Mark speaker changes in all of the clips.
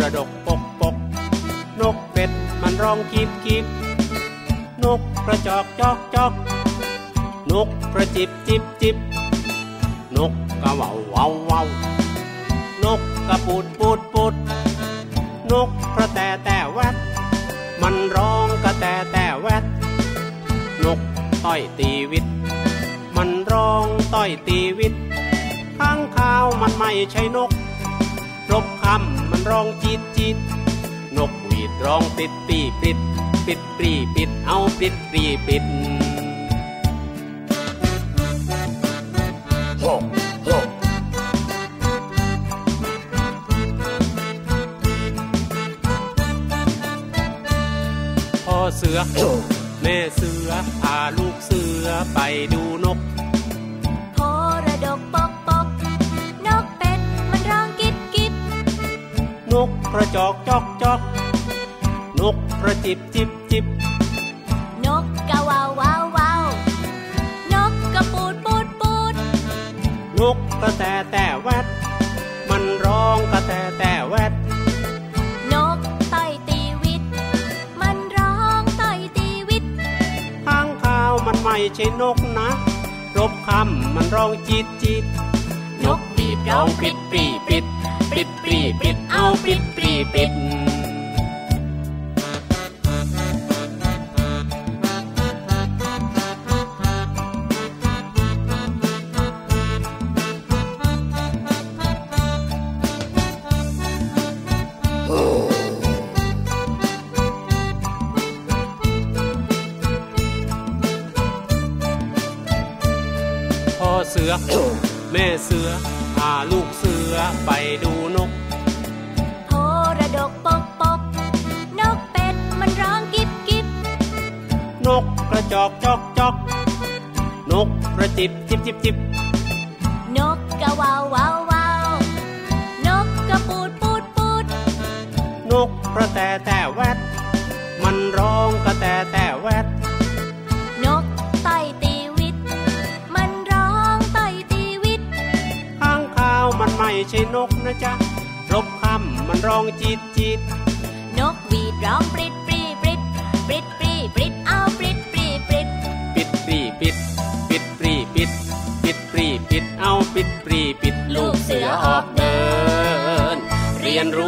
Speaker 1: ระดกปกปก นกเป็ดมันร้องกีบกีบนกกระจอกจอกจอก นกกระจิบจิบจิบ นกกระว่าเว่าเว่านกกระปูดปูดปูด นกกระแตแต่แวด มันร้องกระแตแต่แวด นกต้อยตีวิต มันร้องต้อยตีวิตข้างข้าวมันไม่ใช่นกรบคำ มันร้องจีดจีดนกหวีดร้องปิดปีปิด ปิดปรีปิดเอาปิดปรีปิดพ่อเสือ แม่เสือพาลูกเสือไปดูนก
Speaker 2: กกระ
Speaker 1: จอกจอกจอกนกกระจิบจิบจิบ
Speaker 2: นกกะวาววาววาวนกกระปูดปูดปูด
Speaker 1: นกกระแตแต่แวดมันร้องกระแตแต่แวด
Speaker 2: นกต่อยตีวิต มันร้องต่อยตีวิต
Speaker 1: ข้างข้าวมันไม่ใช่นกนะ รบคำมันร้องจีดจีดนกบีบร้องปิดปรีปิดปิดปรีปิดเอาปิด ปิด จิบจิบจิบ
Speaker 2: นกกะวาววาววาวนกกระปูดปูดปูด
Speaker 1: นกกระแตแต่แวด มันร้องกระแตแต่แวด
Speaker 2: นกต่อยตีวิต มันร้องต่อยตีวิต
Speaker 1: ข้างข้าวมันไม่ใช่นกนะจ๊ะรบคำมันร้องจีดจีด
Speaker 2: นกหวีดร้องปริดปรีปริด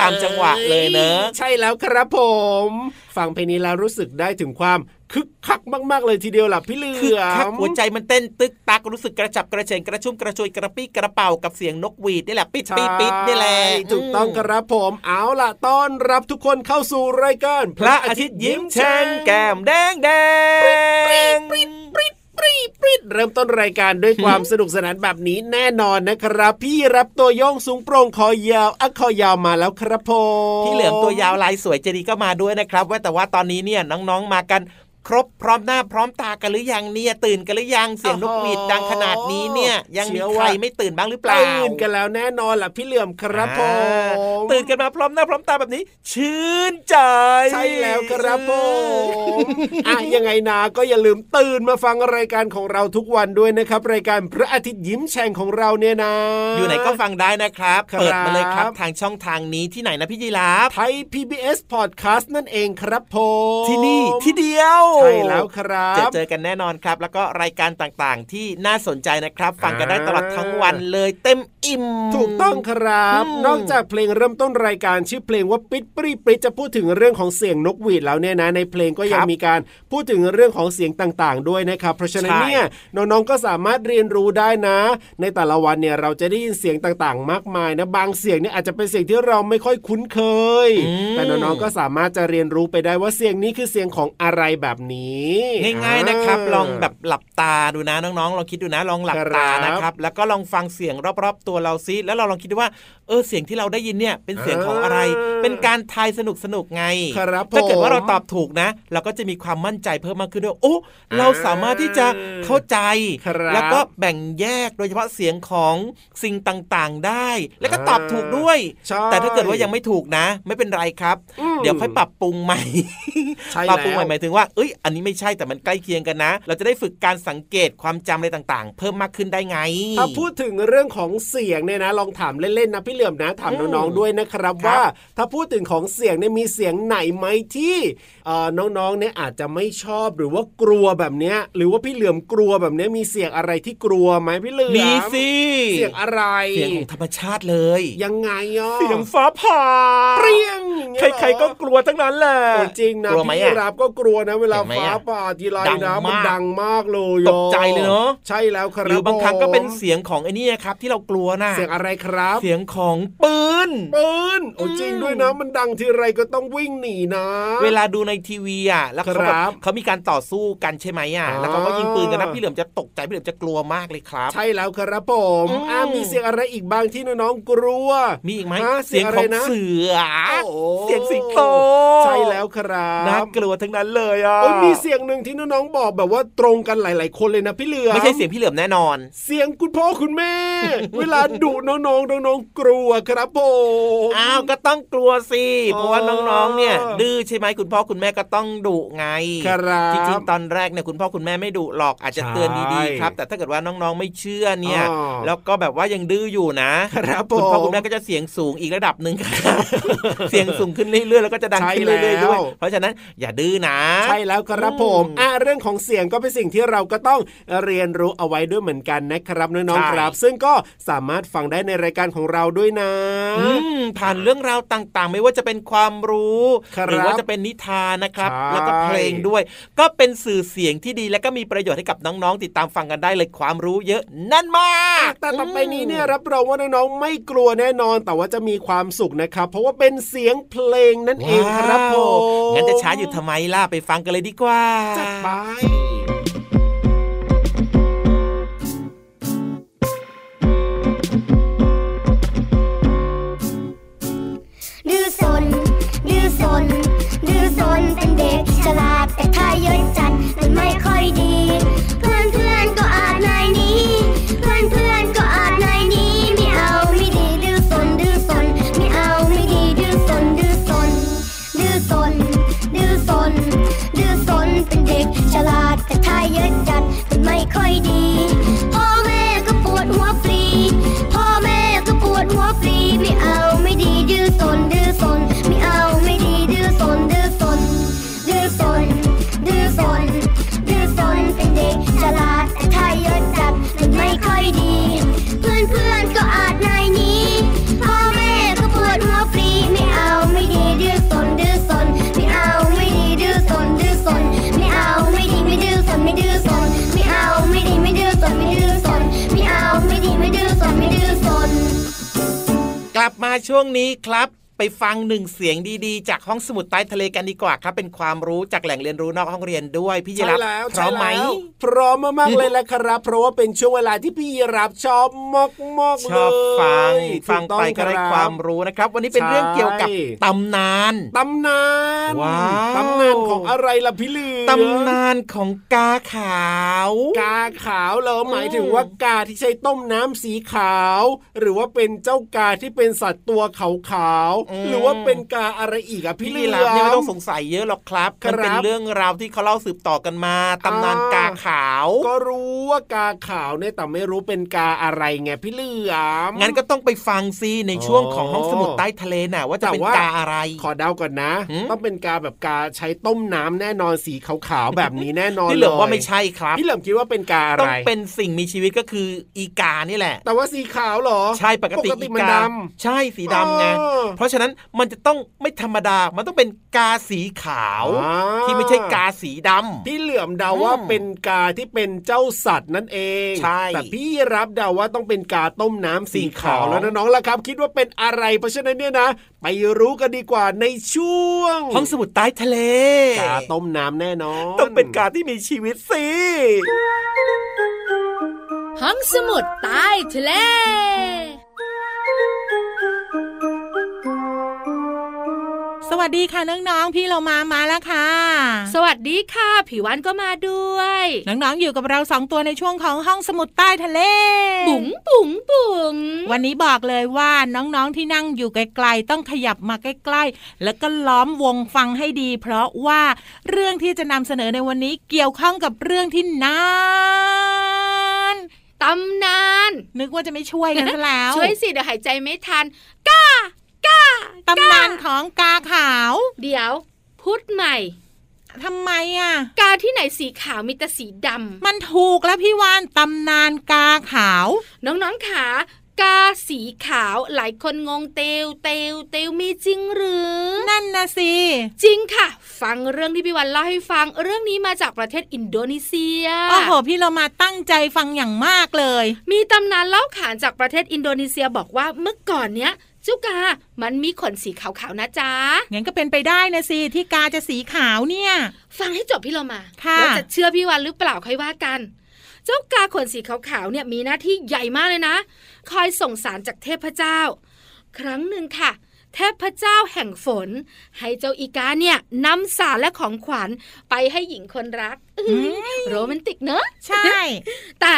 Speaker 1: ตา
Speaker 3: มจังหวะเลยเนอะ
Speaker 4: ใช่แล้วครับผม ฟังเพลงนี้แล้วรู้สึกได้ถึงความคึกคักมาก ๆ เลยทีเดียวล่ะพี่เหลื
Speaker 3: คือ
Speaker 4: อ
Speaker 3: คัก
Speaker 4: ม
Speaker 3: หัวใจมันเต้นตึกตักรู้สึกกระฉับกระเฉงกระชุ่มกระชวยกระปี้กระเป๋ากับเสียงนกหวีดนี่แหละปิด
Speaker 4: ใช่
Speaker 3: ปิดปิดนี่แหละ
Speaker 4: ถูกต้องครับผมเอาล่ะต้อนรับทุกคนเข้าสู่รายการ
Speaker 3: พระอาทิตย์ยิ้มแฉ่งแก้มแดงแดง
Speaker 4: เริ่มต้นรายการด้วยความสนุกสนานแบบนี้แน่นอนนะครับ พี่รับตัวโยงสูงโปร่งคอยาวอะคอยาวมาแล้วครับผม
Speaker 3: พี่เหลือมตัวยาวลายสวยเจดีก็มาด้วยนะครับว่าแต่ว่าตอนนี้เนี่ยน้องๆมากัน ครบพร้อมหน้าพร้อมตากันหรือยังเนี่ยตื่นกันหรือยังเสียงนกหวีดดังขนาดนี้เนี่ย ยังมีใครไม่ตื่นบ้างหรือเปล่า
Speaker 4: ตื่นกันแล้วแน่นอนล่ะพี่เหลื่อมครับผ
Speaker 3: อ่ามตื่นกันมาพร้อมหน้าพร้อมตาแบบนี้ ชื่นใจ
Speaker 4: ใช่แล้วครับผมอะยังไงนะก็อย่าลืมตื่นมาฟังรายการของเราทุกวันด้วยนะครับ รายการพระอาทิตย์ยิ้มแฉ่งของเราเนี่ยนะ
Speaker 3: อยู่ไหนก็ฟังได้นะครับ
Speaker 4: ครับ
Speaker 3: เปิดมาเลยครับทางช่องทางนี้ที่ไหนนะพี่ยีราฟ
Speaker 4: ไทย PBS Podcast นั่นเองครับผม
Speaker 3: ที่นี่ที่เดียว
Speaker 4: ใช่แล้วครับ
Speaker 3: เจอเจอกันแน่นอนครับ แล้วก็รายการต่างๆ ที่น่าสนใจนะครับ ฟังกันได้ตลอดทั้งวันเลยเต็มอิ่ม
Speaker 4: ถูกต้องครับ
Speaker 3: อืม
Speaker 4: นอกจากเพลงเริ่มต้นรายการชื่อเพลงว่าปิดปรีปริจะพูดถึงเรื่องของเสียงนกหวีดแล้วเนี่ยนะในเพลงก็ยังมีการพูดถึงเรื่องของเสียงต่างๆ ด้วยนะครับ เพราะฉะนั้นเนี่ยน้องๆก็สามารถเรียนรู้ได้นะ ในแต่ละวันเนี่ยเราจะได้ยินเสียงต่างๆ มากมายนะบางเสียงเนี่ยอาจจะเป็นเสียงที่เราไม่ค่อยคุ้นเคย แต่น้องๆก็สามารถจะเรียนรู้ไปได้ว่าเสียงนี้คือเสียงของอะไรแบบนี้
Speaker 3: ง่ายๆนะครับ ลองแบบหลับตาดูนะน้องๆลองคิดดูนะลองหลับตา
Speaker 4: ครับ
Speaker 3: นะครับ แล้วก็ลองฟังเสียงรอบๆตัวเราซิแล้วเราลองคิดดูว่าเออเสียงที่เราได้ยินเนี่ยเป็นเสียงของอะไร
Speaker 4: อ่า
Speaker 3: เป็นการทายสนุกสนุกๆไง
Speaker 4: ครับ
Speaker 3: ถ้าเกิดว่า
Speaker 4: ผม
Speaker 3: เราตอบถูกนะ เราก็จะมีความมั่นใจเพิ่มมากขึ้นด้วยโอ้เราสามารถที่จะเข้าใจ
Speaker 4: ครับ
Speaker 3: แล้วก็แบ่งแยกโดยเฉพาะเสียงของสิ่งต่างๆได้ แล้วก็ตอบถูกด้วย
Speaker 4: ใช่
Speaker 3: แต่ถ้าเกิดว่ายังไม่ถูกนะ ไม่เป็นไรครับ
Speaker 4: อืม
Speaker 3: เดี๋ยวค่อยปรับปรุงใหม่
Speaker 4: ใช่
Speaker 3: ปรับปรุงให
Speaker 4: แล้
Speaker 3: ม่
Speaker 4: ว
Speaker 3: หมายถึงว่าเอ้ยอันนี้ไม่ใช่แต่มันใกล้เคียงกันนะ เราจะได้ฝึกการสังเกตความจำอะไรต่างๆ เพิ่มมากขึ้นได้ไง
Speaker 4: ถ้าพูดถึงเรื่องของเสียงเนี่ยนะลองถามเล่นๆนะพี่เหลื่อมนะถาม
Speaker 3: อืม
Speaker 4: น้องๆด้วยนะครับ
Speaker 3: ครับ
Speaker 4: ว่า ถ้าพูดถึงของเสียงเนี่ยมีเสียงไหนไหมที่เอ่อน้องๆเนี่ยอาจจะไม่ชอบหรือว่ากลัวแบบเนี้ยหรือว่าพี่เหลื่อมกลัวแบบเนี้ยมีเสียงอะไรที่กลัวไหมพี่เหลื่อม
Speaker 3: มีสิ
Speaker 4: เสียงอะไร
Speaker 3: เสียงของธรรมชาติเลย
Speaker 4: ยังไงอะ
Speaker 3: เสียงฟ้าผ่า
Speaker 4: เปรี้ยงอย่างเงี้ยเหอ
Speaker 3: ใครๆก็กลัวทั้งนั้นแหละ
Speaker 4: โอ้จริงนะ
Speaker 3: กลัวไหม
Speaker 4: พี่
Speaker 3: อะ
Speaker 4: รับก็กลัวนะเวลา
Speaker 3: เห็นไหม
Speaker 4: ฟ้า
Speaker 3: อะ
Speaker 4: ผ่าทีไร
Speaker 3: ดัง
Speaker 4: นะมัน
Speaker 3: มาก
Speaker 4: ดังมากเลย
Speaker 3: ตกใจเลยเนอะ
Speaker 4: ใช่แล้วครับ
Speaker 3: หรือบางครั้งก็เป็น
Speaker 4: ผม
Speaker 3: เสียงของไอ้นี่ครับ ที่เรากลัวน่ะ
Speaker 4: เสียงอะไรครับ
Speaker 3: เสียงของปืน
Speaker 4: ปืนโอ้
Speaker 3: อืม
Speaker 4: จริงด้วยนะมันดังทีไรก็ต้องวิ่งหนีนะ
Speaker 3: เวลาดูในทีวีอะแล้วเขาแบ
Speaker 4: ครับบ
Speaker 3: เขามีการต่อสู้กันใช่ไหมอะ
Speaker 4: อ่า
Speaker 3: แล้วเขาก็ยิงปืนกันนะพี่เหลือมจะตกใจพี่เหลือมจะกลัวมากเลยครับ
Speaker 4: ใช่แล้วครับผม
Speaker 3: อืม
Speaker 4: อ่ามีเสียงอะไรอีกบ้างที่น้องๆกลัว
Speaker 3: มีอีกไหม
Speaker 4: ฮะ
Speaker 3: เสียงของ
Speaker 4: เสียงอะไรนะ
Speaker 3: เสือ
Speaker 4: โอ้
Speaker 3: เสียงสิงโต
Speaker 4: ใช่แล้วครับ
Speaker 3: น่ากลัวทั้งนั้นเลยอะ
Speaker 4: โอ้ยมีเสียงหนึ่งที่น้องๆบอกแบบว่าตรงกันหลาย ๆ คนเลยนะพี่เหลือ
Speaker 3: ไม่ใช่เสียงพี่เหลือมแน่นอน
Speaker 4: เสียงคุณพ่อคุณแม่ เวลาดุน้องๆน้องๆกลัวครับผม
Speaker 3: อ้าวก็ต้องกลัวสิเพราะว่าน้องๆเนี่ย
Speaker 4: เออ
Speaker 3: ดื้อใช่ไหมคุณพ่อคุณแม่ก็ต้องดุไง
Speaker 4: ครับ
Speaker 3: จริงๆตอนแรกเนี่ยคุณพ่อคุณแม่ไม่ดุหรอกอาจจะเตือนดีๆครับ แต่ถ้าเกิดว่าน้องๆไม่เชื่อเนี่ย
Speaker 4: อ๋อ
Speaker 3: แล้วก็แบบว่ายังดื้ออยู่นะครับ
Speaker 4: ผม
Speaker 3: ณพ่อคุณแม่ก็จะเสียงสูงอีกระดับหนึ่งครับเสียงสูงขึ้นเรื่อยๆแล้วก็จะดังขึ้น
Speaker 4: ใช่
Speaker 3: เรื่อยๆด้วย
Speaker 4: แล้ว
Speaker 3: เพราะฉะนั้นอย่าดื้อนะ
Speaker 4: ใช่แล้วครับผม
Speaker 3: อืม
Speaker 4: อะเรื่องของเสียงก็เป็นสิ่งที่เราก็ต้องเรียนรู้เอาไว้ด้วยเหมือนกันนะครับน้อง
Speaker 3: ใช่
Speaker 4: ๆครับ ซึ่งก็สามารถฟังได้ในรายการของเราด้วยนะ
Speaker 3: อืมผ่านเรื่องราวต่างๆ ไม่ว่าจะเป็นความรู้
Speaker 4: ครับ
Speaker 3: หรือว่าจะเป็นนิทานนะครับ
Speaker 4: ใช่
Speaker 3: แล้วก็เพลงด้วย ก็เป็นสื่อเสียงที่ดีและก็มีประโยชน์ให้กับน้องๆ ติดตามฟังกันได้เลยความรู้เยอะนั่นมาก
Speaker 4: แต่ต่อไปนี้เนี่ยรับรองว่าน้องๆไม่กลัวแน่นอน แต่ว่าจะมีความสุขนะครับ เพราะว่าเป็นเสียงเพลงนั่นเองครับผ
Speaker 3: ว้าว
Speaker 4: ม
Speaker 3: งั้นจะช้าอยู่ทำไมล่ะไปฟังกันเลยดีกว่า
Speaker 4: จัดไป
Speaker 5: ดื้อสนดื้อสนดื้อสนเป็นเด็กฉลาดแต่ถ้าเยอะจัดมันไม่ค่อยดี
Speaker 3: มาช่วงนี้ครับ ไปฟังหนึ่งเสียงดีๆ จากห้องสมุดใต้ทะเลกันดีกว่าครับ เป็นความรู้จากแหล่งเรียนรู้นอกห้องเรียนด้วยพี่ยี
Speaker 4: ใช่
Speaker 3: รับ
Speaker 4: แล้ว
Speaker 3: พร้อมไหม
Speaker 4: ใช่แล้วพร้อมมากๆเลยแหละครับ เพราะว่าเป็นช่วงเวลาที่พี่ยีรับชอบมากมากๆ
Speaker 3: ชอบฟัง
Speaker 4: เลย
Speaker 3: ฟัง
Speaker 4: ถูต้อ
Speaker 3: ไปก็ได้
Speaker 4: รับ
Speaker 3: ความรู้นะครับ วันนี้เป็นเรื่องเกี่ยวกับ
Speaker 4: ใช่
Speaker 3: ตำนาน
Speaker 4: ตำนาน
Speaker 3: ว้าว
Speaker 4: ตำนานของอะไรล่ะพี่เหลือ
Speaker 3: ตำนานของกาขาว
Speaker 4: กาขาวเหรอหมายถึงว่ากาที่ใช้ต้มน้ำสีขาว หรือว่าเป็นเจ้ากาที่เป็นสัตว์ตัวขาวๆหรือว่าเป็นกาอะไรอีกอะพี่
Speaker 3: พี่
Speaker 4: เหลื
Speaker 3: ลี
Speaker 4: อ
Speaker 3: ลาเนี่ยไม่ต้องสงสัยเยอะหรอกครับ
Speaker 4: ครับ
Speaker 3: มันเป็นเรื่องราวที่เขาเล่าสืบต่อกันมาตำนานกาขาว
Speaker 4: ก็รู้ว่ากาขาวเนี่ยแต่ไม่รู้เป็นกาอะไรไงพี่เหลือม
Speaker 3: งั้นก็ต้องไปฟังซิในช่วงของ
Speaker 4: อ๋อ
Speaker 3: ห้องสมุดใต้ทะเลน่ะ ว่าจะเป็น
Speaker 4: แต่ว่า
Speaker 3: กาอะไร
Speaker 4: ขอเดาก่อนนะ
Speaker 3: หืม
Speaker 4: ต้องเป็นกาแบบกาใช้ต้มน้ำแน่นอนสีขาวๆแบบนี้แน่นอน
Speaker 3: พี่เหลือม
Speaker 4: ย
Speaker 3: ว่าไม่ใช่ครับ
Speaker 4: พี่เหลิมคิดว่าเป็นกาอะไร
Speaker 3: ต้องเป็นสิ่งมีชีวิตก็คืออีกานี่แหละ
Speaker 4: แต่ว่าสีขาวเหรอ
Speaker 3: ใช่ปกติ
Speaker 4: ปกติ
Speaker 3: อี
Speaker 4: มัน
Speaker 3: กา
Speaker 4: ดำ
Speaker 3: ใช่สีดำไง
Speaker 4: อ๋อ
Speaker 3: เพราะฉะนั้นมันจะต้องไม่ธรรมดา มันต้องเป็นกาสีขาว
Speaker 4: อ่า
Speaker 3: ที่ไม่ใช่กาสีดำ
Speaker 4: พี่เหลือมเดาว่า
Speaker 3: อืม
Speaker 4: เป็นกาที่เป็นเจ้าสัตว์นั่นเอง
Speaker 3: ใช่
Speaker 4: แต่พี่รับเดาว่าต้องเป็นกาต้มน้ำสีขาว
Speaker 3: สีขาว
Speaker 4: แล้วนะน้องล่ะครับ คิดว่าเป็นอะไรเพราะฉะนั้นเนี่ยนะ ไปรู้กันดีกว่าในช่วง
Speaker 3: ห้องสมุดใต้ทะเล
Speaker 4: กาต้มน้ำแน่นอน
Speaker 3: ต้องเป็นกาที่มีชีวิตสิ
Speaker 6: ห้องสมุดใต้ทะเล
Speaker 7: สวัสดีค่ะน้องๆ พี่เรามามาแล้วค่ะ
Speaker 6: สวัสดีค่ะผิววันก็มาด้วย
Speaker 7: น้องๆ อยู่กับเราสองตัวในช่วงของห้องสมุดใต้ทะเล
Speaker 6: บุ๋งบุ๋งบุ๋ง
Speaker 7: วันนี้บอกเลยว่าน้องๆ ที่นั่งอยู่ไกลๆ ต้องขยับมาใกล้ๆ แล้วก็ล้อมวงฟังให้ดี เพราะว่าเรื่องที่จะนำเสนอในวันนี้เกี่ยวข้องกับเรื่องที่นาน
Speaker 6: ตำนาน
Speaker 7: นึกว่าจะไม่ช่วยกันซะแล้ว
Speaker 6: ช่วยสิเดี๋ยวหายใจไม่ทันก้า ก้า
Speaker 7: ตำนานของกาขาว
Speaker 6: เดี๋ยว พูดใหม่
Speaker 7: ทำไมอะ
Speaker 6: กาที่ไหนสีขาวมีแต่สีดำ
Speaker 7: มันถูกแล้วพี่วานตำนานกาขาว
Speaker 6: น้องๆขากาสีขาวหลายคนงงเตวเตวเตวมีจริงหรือ
Speaker 7: นั่นนะสิ
Speaker 6: จริงค่ะ ฟังเรื่องที่พี่วันเล่าให้ฟังเรื่องนี้มาจากประเทศอินโดนีเซีย
Speaker 7: โอ้โหพี่เรามาตั้งใจฟังอย่างมากเลย
Speaker 6: มีตำนานเล่าขานจากประเทศอินโดนีเซียบอกว่าเมื่อก่อนเนี้ย เจ้ากา มันมีขนสีขาวๆนะจ๊ะ
Speaker 7: งั้นก็เป็นไปได้นะสิที่กาจะสีขาวเนี่ย
Speaker 6: ฟังให้จบพี่เรามา
Speaker 7: ค่ะ
Speaker 6: แล้วจะเชื่อพี่วันหรือเปล่าค่อยว่ากัน เจ้ากาขนสีขาวๆเนี่ยมีหน้าที่ใหญ่มากเลยนะ คอยส่งสารจากเทพเจ้า ครั้งหนึ่งค่ะเทพเจ้าแห่งฝน ให้เจ้าอีกาเนี่ยนำสารและของขวัญไปให้หญิงคนรักอื้อหือโรแมนติกเนอะ
Speaker 7: ใช่
Speaker 6: แต่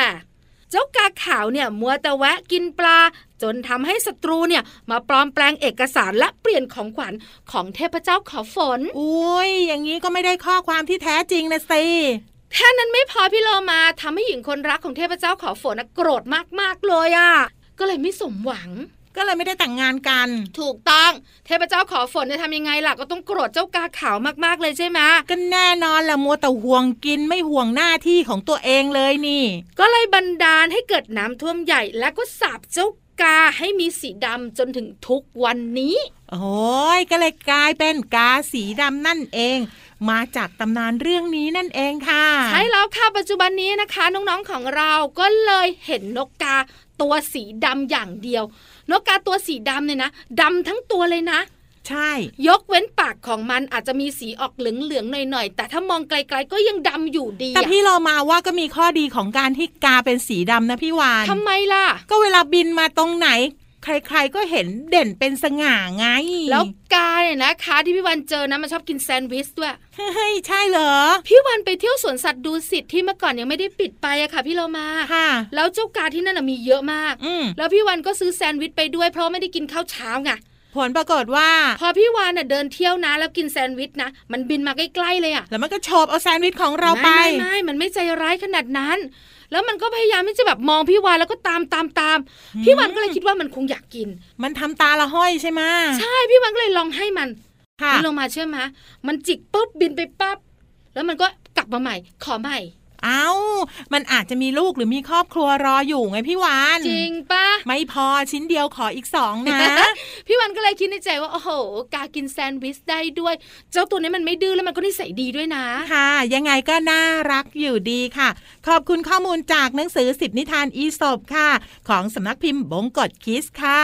Speaker 6: เจ้ากาขาวเนี่ยมัวแต่แวะกินปลา จนทำให้ศัตรูเนี่ยมาปลอมแปลงเอกสารและเปลี่ยนของขวัญของเทพเจ้าขอฝน
Speaker 7: อุ้ยอย่างนี้ก็ไม่ได้ข้อความที่แท้จริงนะสิ
Speaker 6: แค่นั้นไม่พอพี่โลมาทำให้หญิงคนรักของเทพเจ้าขอฝนน่ะโกรธมากๆเลยอะ่ะ ก็เลยไม่สมหวัง
Speaker 7: ก็เลยไม่ได้แต่งงานกัน
Speaker 6: ถูกต้องเทพเจ้าขอฝนจะทำยังไงล่ะก็ต้องโกรธเจ้ากาขาวมากๆเลยใช่ไหม
Speaker 7: ก็แน่นอนละมัวแต่ห่วงกินไม่ห่วงหน้าที่ของตัวเองเลยนี่
Speaker 6: ก็เลยบันดาลให้เกิดน้ำท่วมใหญ่และก็สาบเจ้ากาให้มีสีดำจนถึงทุกวันนี้
Speaker 7: โอ้ยก็เลยกลายเป็นกาสีดำนั่นเองมาจากตำนานเรื่องนี้นั่นเองค่ะ
Speaker 6: ใช่แล้วค่ะปัจจุบันนี้นะคะ น้องๆของเราก็เลยเห็นนกกาตัวสีดำอย่างเดียว นกกาตัวสีดำเนี่ยนะดำทั้งตัวเลยนะ
Speaker 7: ใช่
Speaker 6: ยกเว้นปากของมันอาจจะมีสีออกเหลืองๆหน่อยๆ แต่ถ้ามองไกลๆก็ยังดำอยู่ดี
Speaker 7: แต่
Speaker 6: อะ
Speaker 7: พี่เรามาว่าก็มีข้อดีของการที่กาเป็นสีดำนะพี่วาน
Speaker 6: ทำไมล่ะ
Speaker 7: ก็เวลาบินมาตรงไหน ใครๆก็เห็นเด่นเป็นสง่าไง
Speaker 6: แล้วกาเนี่ยนะคะที่พี่วันเจอนะมันชอบกินแซนด์วิชด้วย
Speaker 7: เฮ้ยใช่เหรอ
Speaker 6: พี่วันไปเที่ยวสวนสัตว์ดูสิตที่เมื่อก่อนยังไม่ได้ปิดไปอะค่ะพี่เรามา
Speaker 7: ค่ะ
Speaker 6: แล้วเจ้ากาที่นั่นนะมีเยอะมาก
Speaker 7: อืม
Speaker 6: แล้วพี่วันก็ซื้อแซนด์วิชไปด้วยเพราะไม่ได้กินข้าวเช้าไง
Speaker 7: ผลปรากฏว่า
Speaker 6: พอพี่วานน่ะเดินเที่ยวนะ แล้วกินแซนด์วิชนะ มันบินมาใกล้ๆเลยอะ
Speaker 7: แล้วมันก็โฉบเอาแซนด์วิชของเราไป
Speaker 6: ไม่ไม่ไม่มันไม่ใจร้ายขนาดนั้น แล้วมันก็พยายามที่จะแบบมองพี่วานแล้วก็ตามตามตามพี่วานก็เลยคิดว่ามันคงอยากกิน
Speaker 7: มันทำตาละห้อยใช่ไหม
Speaker 6: ใช่พี่วานก็เลยลองให้มัน
Speaker 7: ค่ะ
Speaker 6: พี่ลงมาเชื่อไหมมันจิกปุ๊บบินไปปั๊บแล้วมันก็กลับมาใหม่ ขอใหม่
Speaker 7: เอ้า มันอาจจะมีลูกหรือมีครอบครัวรออยู่ไงพี่วาน
Speaker 6: จริงปะ
Speaker 7: ไม่พอชิ้นเดียวขออีกสองนะ
Speaker 6: พี่วันก็เลยคิดในใจว่า โอ้โห กากินแซนด์วิชได้ด้วย เจ้าตัวนี้มันไม่ดื้อแล้วมันก็นิสัยดีด้วยนะ
Speaker 7: ค่ะ ยังไงก็น่ารักอยู่ดีค่ะ ขอบคุณข้อมูลจากหนังสือสิบนิทานอีสบค่ะ ของสำนักพิมพ์บงกฎคิสค่ะ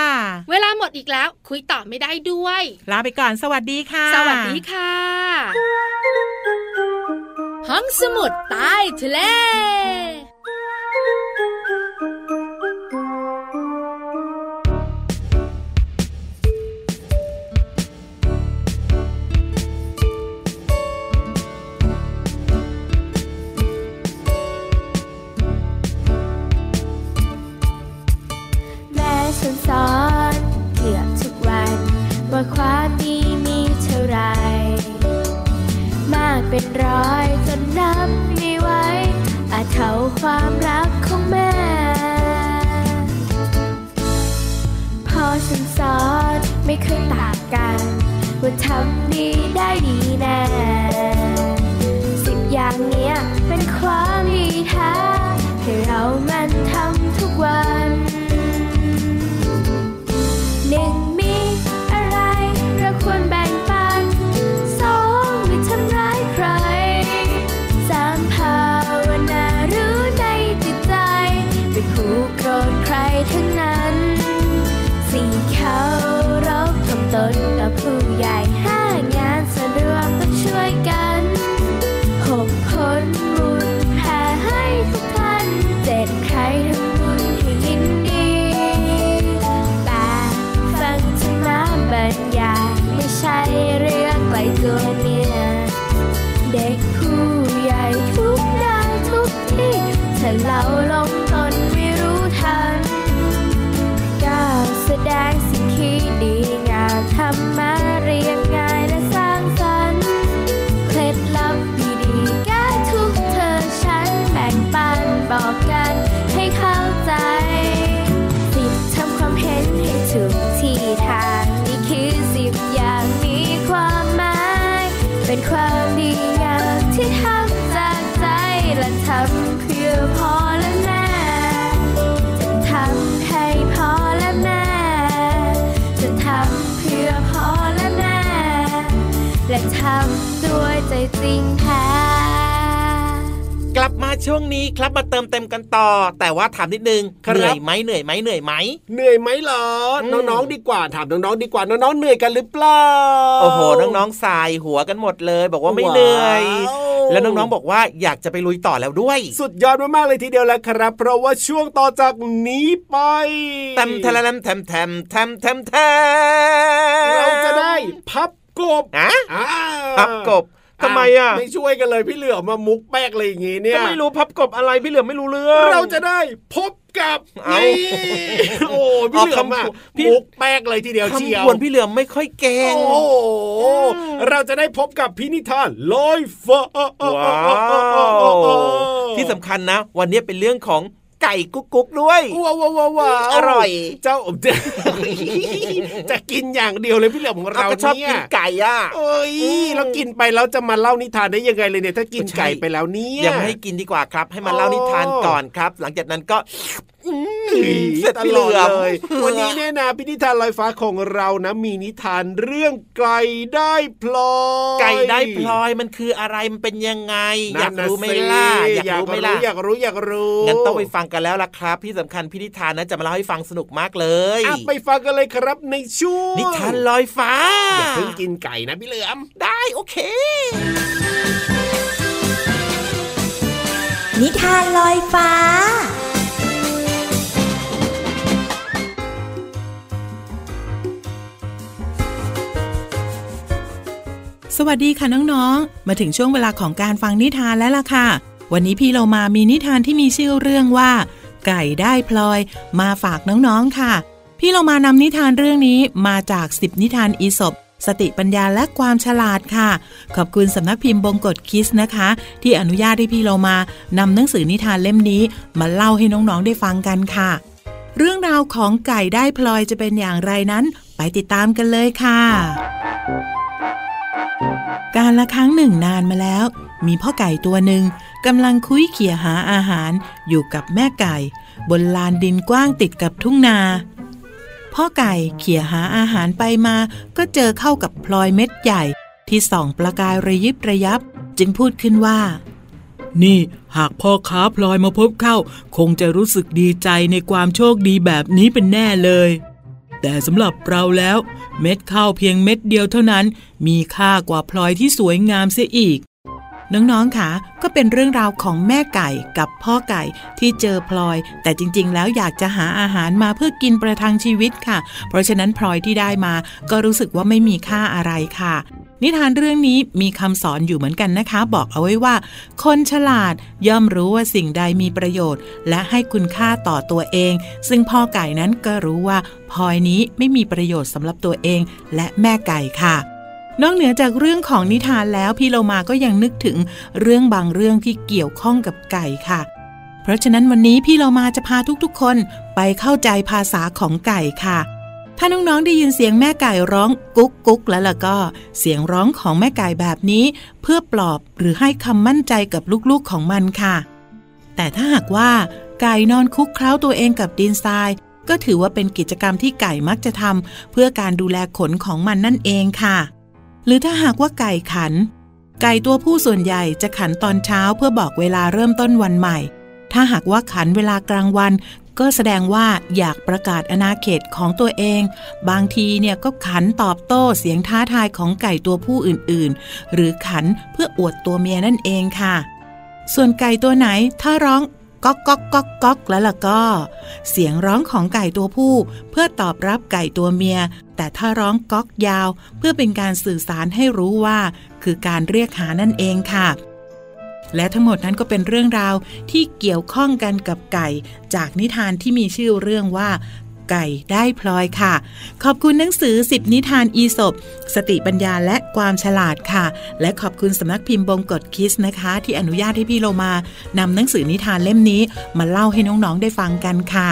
Speaker 6: เวลาหมดอีกแล้ว คุยต่อไม่ได้ด้วย
Speaker 7: ลาไปก่อนสวัสดีค่ะ
Speaker 6: สวัสดีค่ะ ห้องสมุดใต้ทะเล
Speaker 8: แม่สอนเกือบทุกวันว่าความดีมีเท่าไรมากเป็นร้อย ความรักของแม่ พอฉันสอนไม่เคยต่างกัน ว่าทำดีได้ดีแน่ ทำด้วยใจจริงแท้
Speaker 3: กลับมาช่วงนี้ครับมาเติมเต็มกันต่อ แต่ว่าถามนิดนึง
Speaker 4: ครับ
Speaker 3: เหนื่อยไหมเหนื่อยไหมเหนื่อยไหม
Speaker 4: เหนื่อยไหมเหรอ
Speaker 3: อืม
Speaker 4: น้องๆดีกว่าถามน้องๆดีกว่าน้องๆเหนื่อยกันหรือเปล่า
Speaker 3: โอ้โหน้องๆสายหัวกันหมดเลย บอกว่าไม่เหนื่อย
Speaker 4: ว้าว
Speaker 3: แล้วน้องๆบอกว่าอยากจะไปลุยต่อแล้วด้วย
Speaker 4: สุดยอดมากๆเลยทีเดียวแหละครับ เพราะว่าช่วงต่อจากนี้ไป
Speaker 3: แทมแทมแทมแทมแทมแทมแทม
Speaker 4: เราจะได้พับ กบ
Speaker 3: อะ
Speaker 4: อ่า
Speaker 3: พับกบทำไมอะ
Speaker 4: ไม่ช่วยกันเลยพี่เหลือมามุกแป๊กเลยอย่างงี้เนี่ย
Speaker 3: ก็ไม่รู้พับกบอะไรพี่เหลือมไม่รู้เรื่อง
Speaker 4: เราจะได้พบกับ
Speaker 3: เอ้า
Speaker 4: นี่โอ้พี่เหลือมอะ
Speaker 3: เอาคำพูดพี่
Speaker 4: มุกแป๊กเลยทีเดียวเชียว
Speaker 3: คำควรพี่เหลือมไม่ค่อยเก่ง
Speaker 4: โอ้โหเราจะได้พบกับพินิธานลอยฟ้า
Speaker 3: ว้าวที่สำคัญนะ วันนี้เป็นเรื่องของ ไก่กุ๊กกุ๊กด้วย
Speaker 4: ว้าวว้าวว้าวว้าว
Speaker 3: อร่อย
Speaker 4: เจ้าจะกินอย่างเดียวเลยพี่เหลือมของ
Speaker 3: เรา
Speaker 4: เรา
Speaker 3: ก็ชอบ
Speaker 4: เนี่
Speaker 3: กิ
Speaker 4: ย
Speaker 3: นไก่อะ
Speaker 4: เอ้ยแล้วกินไปแล้วจะมาเล่านิทานได้ยังไงเลยเนี่ยถ้ากิน
Speaker 3: ใช่
Speaker 4: ไก่ไปแล้วเนี่ย
Speaker 3: ยังไม่ให้กินดีกว่าครับ ให้มาเล่านิทานก่อนครับ หลังจากนั้นก็ เสร็จ
Speaker 4: ต
Speaker 3: พี่
Speaker 4: ล
Speaker 3: เห
Speaker 4: อ
Speaker 3: ลื
Speaker 4: ด
Speaker 3: อม
Speaker 4: เลย วันนี้เนี่ยนะพินิธานลอยฟ้าของเรานะ มีนิทานเรื่องไก่ได้พลอย
Speaker 3: ไก่ได้พลอยมันคืออะไรมันเป็นยังไง อยาก
Speaker 4: นั่นน่ะ
Speaker 3: รู้ไหม
Speaker 4: สิ
Speaker 3: ล่ะอยากรู้ไหมล่ะ
Speaker 4: อยากรู้อยากรู้
Speaker 3: งั้นต้องไปฟังกันแล้วล่ะครับ ที่สำคัญพี่นิทานนะจะมาเล่าให้ฟังสนุกมากเลย
Speaker 4: อะไปฟังกันเลยครับในช่วง
Speaker 3: นิทานลอยฟ้า
Speaker 4: อย่าเพิ่งกินไก่นะพี่เหลือม
Speaker 3: ได้โอเค
Speaker 9: นิทานลอยฟ้า
Speaker 7: สวัสดีค่ะน้องๆ มาถึงช่วงเวลาของการฟังนิทานแล้วล่ะค่ะ วันนี้พี่เรามามีนิทานที่มีชื่อเรื่องว่า ไก่ได้พลอยมาฝากน้องๆค่ะ พี่เรามานำนิทานเรื่องนี้มาจาก10นิทานอีสบสติปัญญาและความฉลาดค่ะ ขอบคุณสำนักพิมพ์บงกฎคิสนะคะ ที่อนุญาตให้พี่เรามานำหนังสือนิทานเล่มนี้ มาเล่าให้น้องๆได้ฟังกันค่ะ เรื่องราวของไก่ได้พลอยจะเป็นอย่างไรนั้น ไปติดตามกันเลยค่ะ การละครั้งหนึ่งนานมาแล้ว มีพ่อไก่ตัวหนึ่งกำลังคุยเขี่ยหาอาหารอยู่กับแม่ไก่ บนลานดินกว้างติดกับทุ่งนา พ่อไก่เขี่ยหาอาหารไปมา ก็เจอเข้ากับพลอยเม็ดใหญ่ ที่ส่องประกายระยิบระยับ จึงพูดขึ้นว่า
Speaker 9: นี่หากพ่อค้าพลอยมาพบเข้า คงจะรู้สึกดีใจในความโชคดีแบบนี้เป็นแน่เลย แต่สำหรับเราแล้ว เม็ดข้าวเพียงเม็ดเดียวเท่านั้น มีค่ากว่าพลอยที่สวยงามเสียอีก
Speaker 7: น้องๆค่ะก็เป็นเรื่องราวของแม่ไก่กับพ่อไก่ที่เจอพลอย แต่จริง ๆ แล้วอยากจะหาอาหารมาเพื่อกินประทังชีวิตค่ะ เพราะฉะนั้นพลอยที่ได้มาก็รู้สึกว่าไม่มีค่าอะไรค่ะ นิทานเรื่องนี้มีคำสอนอยู่เหมือนกันนะคะ บอกเอาไว้ว่า คนฉลาดย่อมรู้ว่าสิ่งใดมีประโยชน์ และให้คุณค่าต่อตัวเอง ซึ่งพ่อไก่นั้นก็รู้ว่าพลอยนี้ไม่มีประโยชน์สำหรับตัวเองและแม่ไก่ค่ะนอกเหนือจากเรื่องของนิทานแล้วพี่เรามาก็ยังนึกถึงเรื่องบางเรื่องที่เกี่ยวข้องกับไก่ค่ะ เพราะฉะนั้นวันนี้พี่เรามาจะพาทุกๆคนไปเข้าใจภาษาของไก่ค่ะ ถ้าน้องๆได้ยินเสียงแม่ไก่ร้องกุ๊กกุ๊กแล้วล่ะก็ เสียงร้องของแม่ไก่แบบนี้ เพื่อปลอบหรือให้คำมั่นใจกับลูกๆของมันค่ะ แต่ถ้าหากว่า ไก่นอนคุกเคล้าตัวเองกับดินทราย ก็ถือว่าเป็นกิจกรรมที่ไก่มักจะทำเพื่อการดูแลขนของมันนั่นเองค่ะ หรือถ้าหากว่าไก่ขัน ไก่ตัวผู้ส่วนใหญ่จะขันตอนเช้าเพื่อบอกเวลาเริ่มต้นวันใหม่ ถ้าหากว่าขันเวลากลางวัน ก็แสดงว่าอยากประกาศอาณาเขตของตัวเอง บางทีเนี่ยก็ขันตอบโต้เสียงท้าทายของไก่ตัวผู้อื่นๆ หรือขันเพื่ออวดตัวเมียนั่นเองค่ะ ส่วนไก่ตัวไหนถ้าร้องก๊อกก๊อกก๊อกก๊อกแล้วล่ะก็ เสียงร้องของไก่ตัวผู้ เพื่อตอบรับไก่ตัวเมีย แต่ถ้าร้องก๊อกยาว เพื่อเป็นการสื่อสารให้รู้ว่า คือการเรียกหานั่นเองค่ะ และทั้งหมดนั้นก็เป็นเรื่องราวที่เกี่ยวข้องกันกับไก่ จากนิทานที่มีชื่อเรื่องว่า ไก่ได้พลอยค่ะ ขอบคุณหนังสือ 10 นิทานอีสบสติปัญญาและความฉลาดค่ะ และขอบคุณสำนักพิมพ์บงกฎคิสนะคะ ที่อนุญาตให้พี่โลมานำหนังสือนิทานเล่มนี้ มาเล่าให้น้องๆได้ฟังกันค่ะ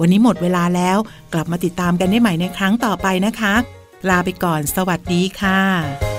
Speaker 7: วันนี้หมดเวลาแล้วกลับมาติดตามกันได้ใหม่ในครั้งต่อไปนะคะ ลาไปก่อน สวัสดีค่ะ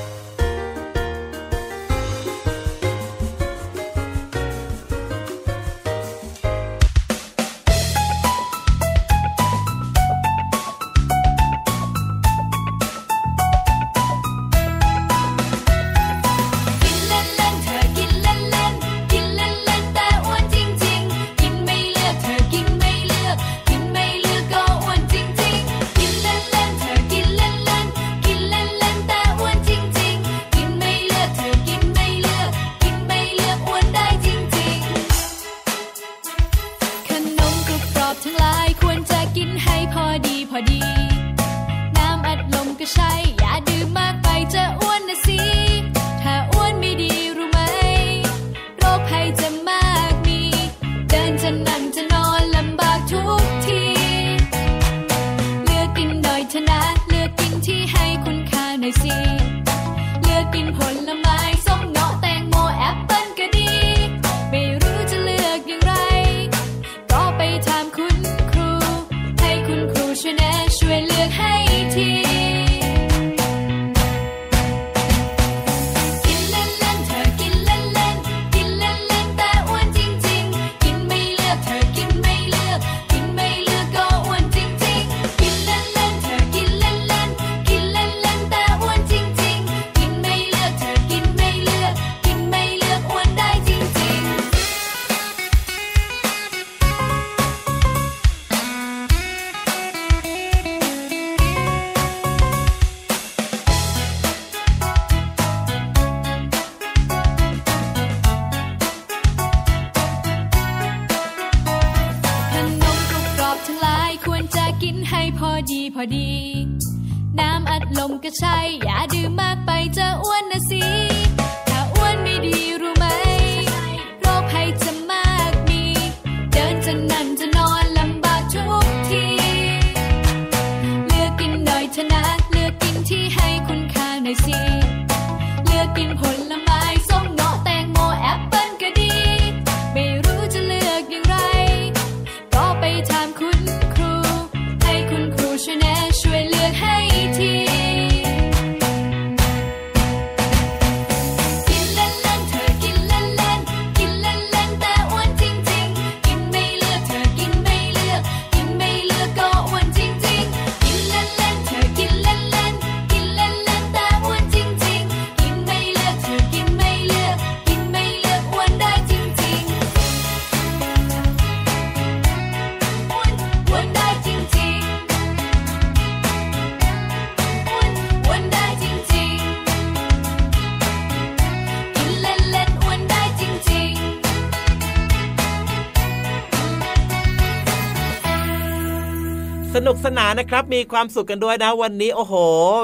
Speaker 8: สนุกสนานนะครั
Speaker 3: บ มีความสุขกันด้วยนะวันนี้ โอ้โห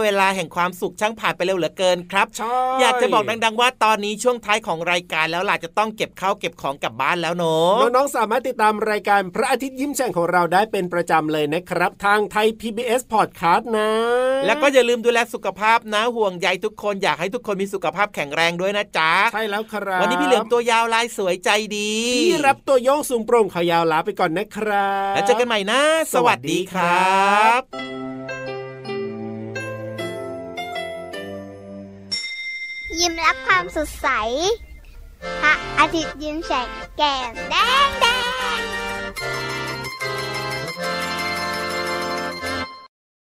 Speaker 3: เวลาแห่งความสุขช่างผ่านไปเร็วเหลือเกินครับ
Speaker 4: ใช่
Speaker 3: อยากจะบอกดังๆว่าตอนนี้ช่วงท้ายของรายการแล้วล่ะจะต้องเก็บข้าวเก็บของกลับบ้านแล้วเนอะ
Speaker 4: น้องๆสามารถติดตามรายการพระอาทิตย์ยิ้มแฉ่งของเราได้เป็นประจำเลยนะครับ ทางไทย PBS Podcast นะ
Speaker 3: แล้วก็อย่าลืมดูแลสุขภาพนะ ห่วงใยทุกคนอยากให้ทุกคนมีสุขภาพแข็งแรงด้วยนะจ๊ะ
Speaker 4: ใช่แล้วครับ
Speaker 3: วันนี้พี่เหลือมตัวยาวลายสวยใจดี
Speaker 4: พี่รับตัวโยงสูงโปร่งขายาวลาไปก่อนนะครับ
Speaker 3: แล้วเจอกันใหม่นะ สวัสดีครับ
Speaker 5: ยิ้มรับความสดใส พระอาทิตย์ยิ้มแฉกแก้มแดงแดง